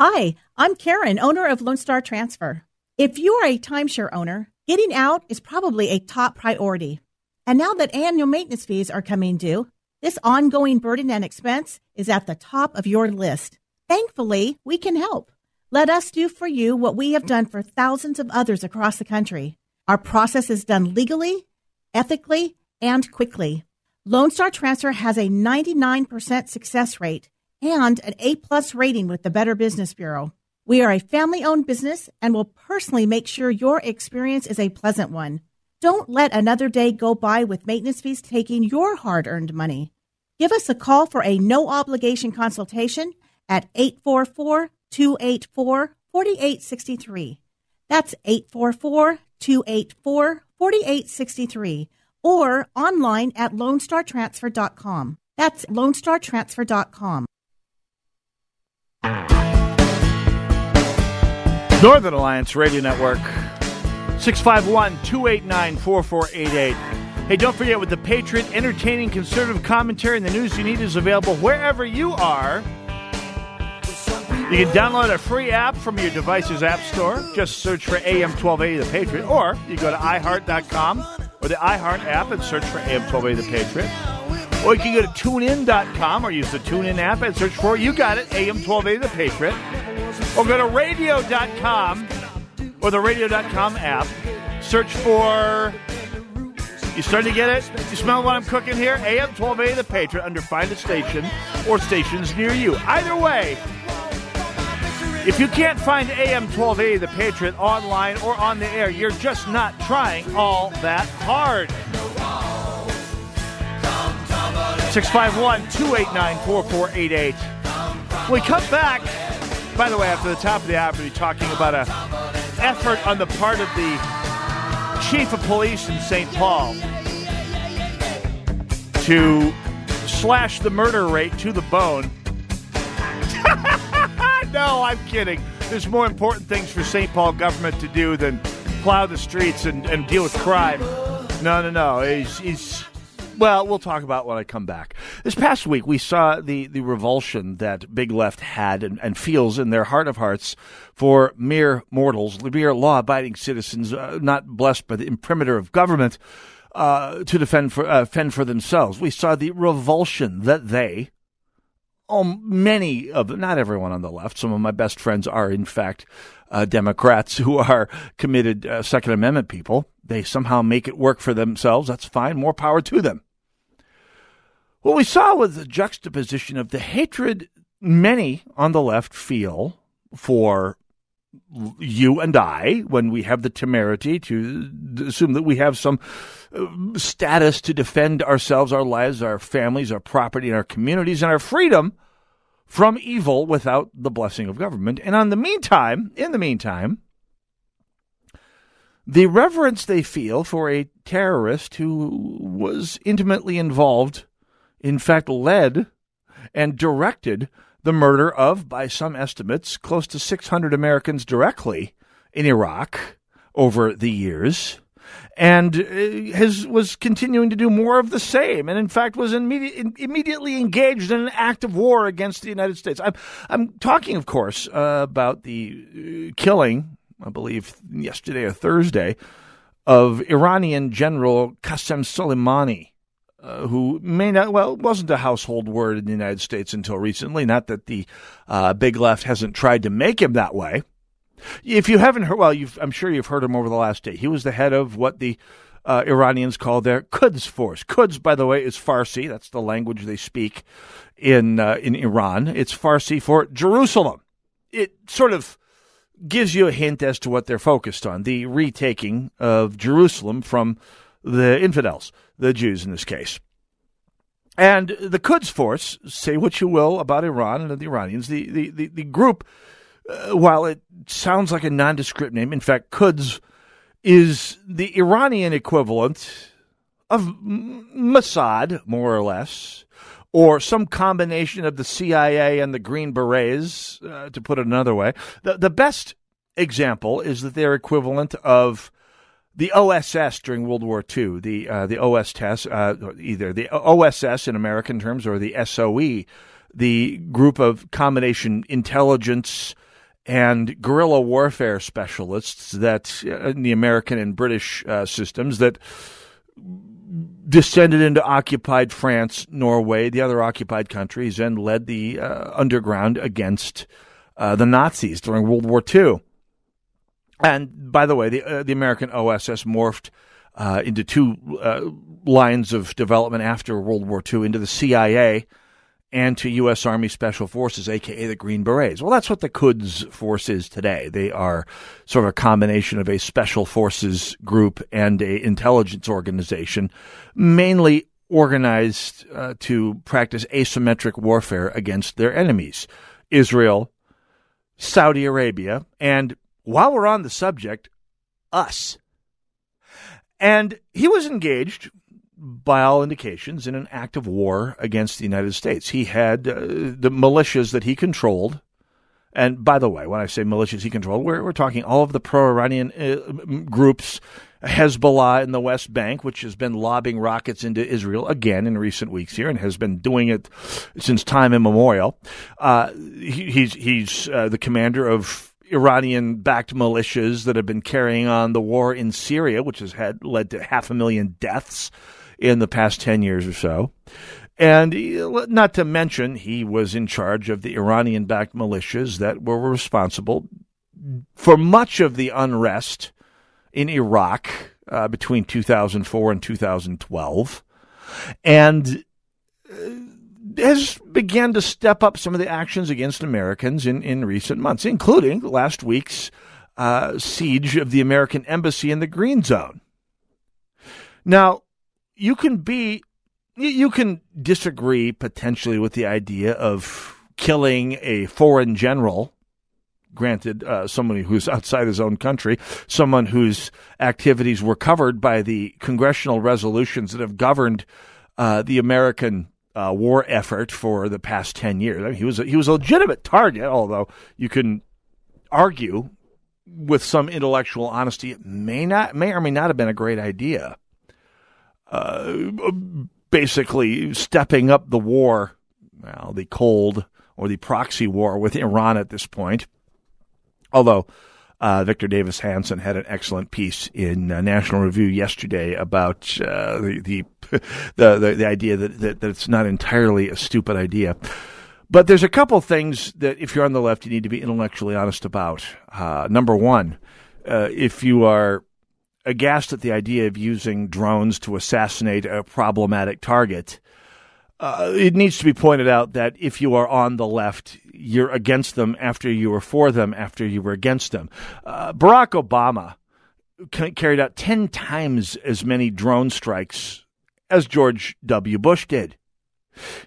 Hi, I'm Karen, owner of Lone Star Transfer. If you are a timeshare owner, getting out is probably a top priority. And now that annual maintenance fees are coming due, this ongoing burden and expense is at the top of your list. Thankfully, we can help. Let us do for you what we have done for thousands of others across the country. Our process is done legally, ethically, and quickly. Lone Star Transfer has a 99% success rate and an A plus rating with the Better Business Bureau. We are a family owned business and will personally make sure your experience is a pleasant one. Don't let another day go by with maintenance fees taking your hard earned money. Give us a call for a no obligation consultation at 844 284 4863. That's 844 284 4863 or online at lonestartransfer.com. That's lonestartransfer.com. Northern Alliance Radio Network, 651 289 4488. Hey, don't forget with the Patriot, entertaining conservative commentary and the news you need is available wherever you are. You can download a free app from your device's app store. Just search for AM 1280 The Patriot, or you go to iHeart.com or the iHeart app and search for AM 1280 The Patriot. Or you can go to tunein.com or use the TuneIn app and search for, you got it, AM 1280 The Patriot. Or go to radio.com or the radio.com app. Search for, You starting to get it? You smell what I'm cooking here? AM 1280 The Patriot under Find a Station or stations near you. Either way, if you can't find AM 1280 The Patriot online or on the air, you're just not trying all that hard. 651 289 4488. We come back, by the way, after the top of the hour, we'll be talking about a effort on the part of the chief of police in St. Paul to slash the murder rate to the bone. no, I'm kidding. There's more important things for St. Paul government to do than plow the streets and, and deal with crime. No, no, no. He's, he's well, we'll talk about when I come back. This past week, we saw the, the revulsion that Big Left had and, and feels in their heart of hearts for mere mortals, mere law abiding citizens, uh, not blessed by the imprimatur of government, uh, to defend for, uh, fend for themselves. We saw the revulsion that they, oh, many of not everyone on the left, some of my best friends are, in fact, uh, Democrats who are committed uh, Second Amendment people. They somehow make it work for themselves. That's fine. More power to them. What we saw was the juxtaposition of the hatred many on the left feel for you and I when we have the temerity to assume that we have some uh, status to defend ourselves, our lives, our families, our property, and our communities, and our freedom from evil without the blessing of government. And on the meantime, in the meantime, the reverence they feel for a terrorist who was intimately involved in fact, led and directed the murder of, by some estimates, close to 600 Americans directly in Iraq over the years, and uh, has was continuing to do more of the same, and in fact was immediate, immediately engaged in an act of war against the United States. I'm I'm talking, of course, uh, about the uh, killing, I believe, yesterday or Thursday, of Iranian General Qasem Soleimani uh, who may not, well, wasn't a household word in the United States until recently. Not that the uh, big left hasn't tried to make him that way. If you haven't heard, well, I'm sure you've heard him over the last day. He was the head of what the uh, Iranians call their Quds force. Quds, by the way, is Farsi. That's the language they speak in uh, in Iran. It's Farsi for Jerusalem. It sort of gives you a hint as to what they're focused on: the retaking of Jerusalem from the infidels the Jews in this case. And the Quds Force, say what you will about Iran and the Iranians, the, the, the, the group, uh, while it sounds like a nondescript name, in fact, Quds is the Iranian equivalent of Mossad, more or less, or some combination of the CIA and the Green Berets, uh, to put it another way. The, the best example is that they're equivalent of the OSS during World War II, the uh, the OS test, uh, either the OSS in American terms or the SOE, the group of combination intelligence and guerrilla warfare specialists that uh, in the American and British uh, systems that descended into occupied France, Norway, the other occupied countries, and led the uh, underground against uh, the Nazis during World War II. And by the way, the uh, the American OSS morphed uh, into two uh, lines of development after World War II into the CIA and to U.S. Army Special Forces, aka the Green Berets. Well, that's what the Quds Force is today. They are sort of a combination of a special forces group and a intelligence organization, mainly organized uh, to practice asymmetric warfare against their enemies, Israel, Saudi Arabia, and while we're on the subject, us. And he was engaged, by all indications, in an act of war against the United States. He had uh, the militias that he controlled. And by the way, when I say militias he controlled, we're, we're talking all of the pro Iranian uh, groups, Hezbollah in the West Bank, which has been lobbing rockets into Israel again in recent weeks here and has been doing it since time immemorial. Uh, he, he's he's uh, the commander of Iranian backed militias that have been carrying on the war in Syria, which has had led to half a million deaths in the past 10 years or so. And uh, not to mention, he was in charge of the Iranian backed militias that were responsible for much of the unrest in Iraq uh, between 2004 and 2012, and uh, has began to step up some of the actions against Americans in, in recent months, including last week's uh, siege of the American embassy in the Green Zone. Now, you can be, you can disagree potentially with the idea of killing a foreign general. Granted, uh, someone who's outside his own country, someone whose activities were covered by the congressional resolutions that have governed uh, the American uh, war effort for the past ten years. I mean, he was a, he was a legitimate target, although you can argue with some intellectual honesty it may not may or may not have been a great idea. Uh, basically, stepping up the war, well, the cold or the proxy war with Iran at this point. Although uh, Victor Davis Hanson had an excellent piece in uh, National Review yesterday about uh, the, the, the, the idea that, that, that it's not entirely a stupid idea. But there's a couple things that, if you're on the left, you need to be intellectually honest about. Uh, number one, uh, if you are aghast at the idea of using drones to assassinate a problematic target, uh, it needs to be pointed out that if you are on the left, you're against them after you were for them, after you were against them. Uh, Barack Obama carried out 10 times as many drone strikes as George W. Bush did.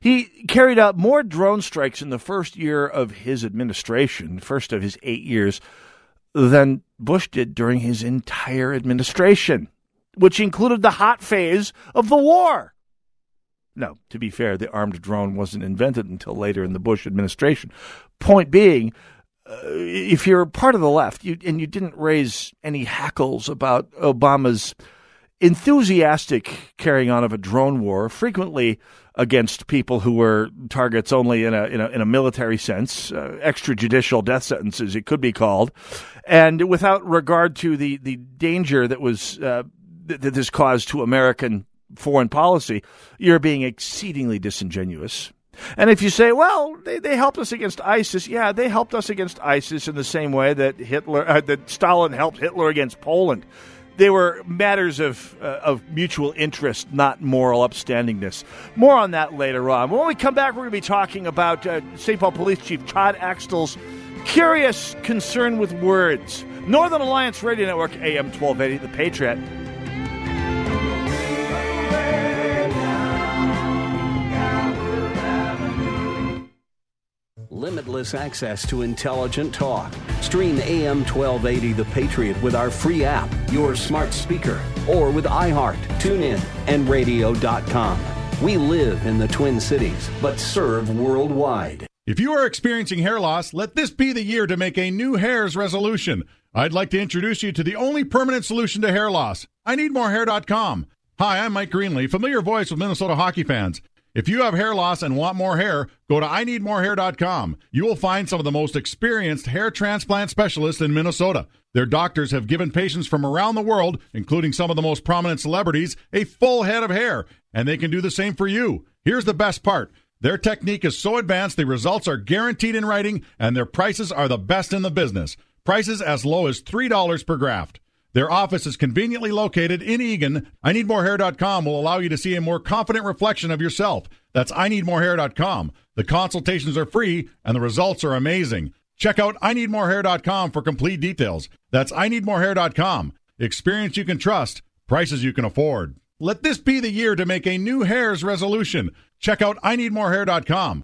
He carried out more drone strikes in the first year of his administration, first of his eight years, than Bush did during his entire administration, which included the hot phase of the war. No, to be fair, the armed drone wasn't invented until later in the Bush administration. Point being, uh, if you're part of the left you, and you didn't raise any hackles about Obama's enthusiastic carrying on of a drone war, frequently against people who were targets only in a in a, in a military sense, uh, extrajudicial death sentences, it could be called, and without regard to the the danger that was uh, that this caused to American foreign policy, you're being exceedingly disingenuous. And if you say, well, they, they helped us against ISIS, yeah, they helped us against ISIS in the same way that Hitler, uh, that Stalin helped Hitler against Poland. They were matters of uh, of mutual interest, not moral upstandingness. More on that later on. When we come back, we're going to be talking about uh, St. Paul Police Chief Todd Axtell's curious concern with words. Northern Alliance Radio Network, AM 1280, The Patriot. Limitless access to intelligent talk. Stream AM 1280 The Patriot with our free app, your smart speaker, or with iHeart, TuneIn, and radio.com. We live in the Twin Cities, but serve worldwide. If you are experiencing hair loss, let this be the year to make a new hairs resolution. I'd like to introduce you to the only permanent solution to hair loss. I need more hair.com. Hi, I'm Mike Greenlay, familiar voice with Minnesota hockey fans. If you have hair loss and want more hair, go to IneedMoreHair.com. You will find some of the most experienced hair transplant specialists in Minnesota. Their doctors have given patients from around the world, including some of the most prominent celebrities, a full head of hair, and they can do the same for you. Here's the best part. Their technique is so advanced, the results are guaranteed in writing, and their prices are the best in the business. Prices as low as $3 per graft. Their office is conveniently located in Eagan. I IneedMoreHair.com will allow you to see a more confident reflection of yourself. That's I IneedMoreHair.com. The consultations are free and the results are amazing. Check out I IneedMoreHair.com for complete details. That's I IneedMoreHair.com. Experience you can trust, prices you can afford. Let this be the year to make a new hairs resolution. Check out I IneedMoreHair.com.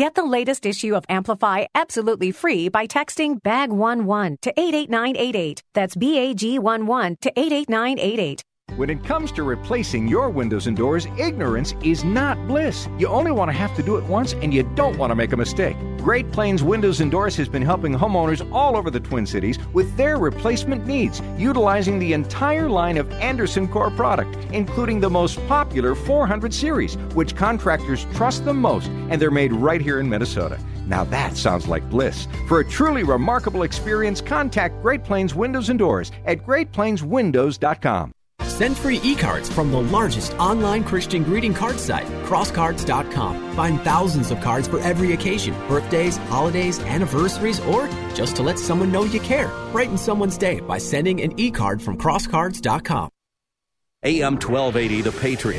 Get the latest issue of Amplify absolutely free by texting BAG11 to 88988. That's B A G 11 to 88988. When it comes to replacing your windows and doors, ignorance is not bliss. You only want to have to do it once and you don't want to make a mistake. Great Plains Windows and Doors has been helping homeowners all over the Twin Cities with their replacement needs, utilizing the entire line of Andersen Core product, including the most popular 400 series, which contractors trust the most, and they're made right here in Minnesota. Now that sounds like bliss. For a truly remarkable experience, contact Great Plains Windows and Doors at greatplainswindows.com. Send free e-cards from the largest online Christian greeting card site, crosscards.com. Find thousands of cards for every occasion, birthdays, holidays, anniversaries, or just to let someone know you care. Brighten someone's day by sending an e-card from crosscards.com. AM 1280 The Patriot.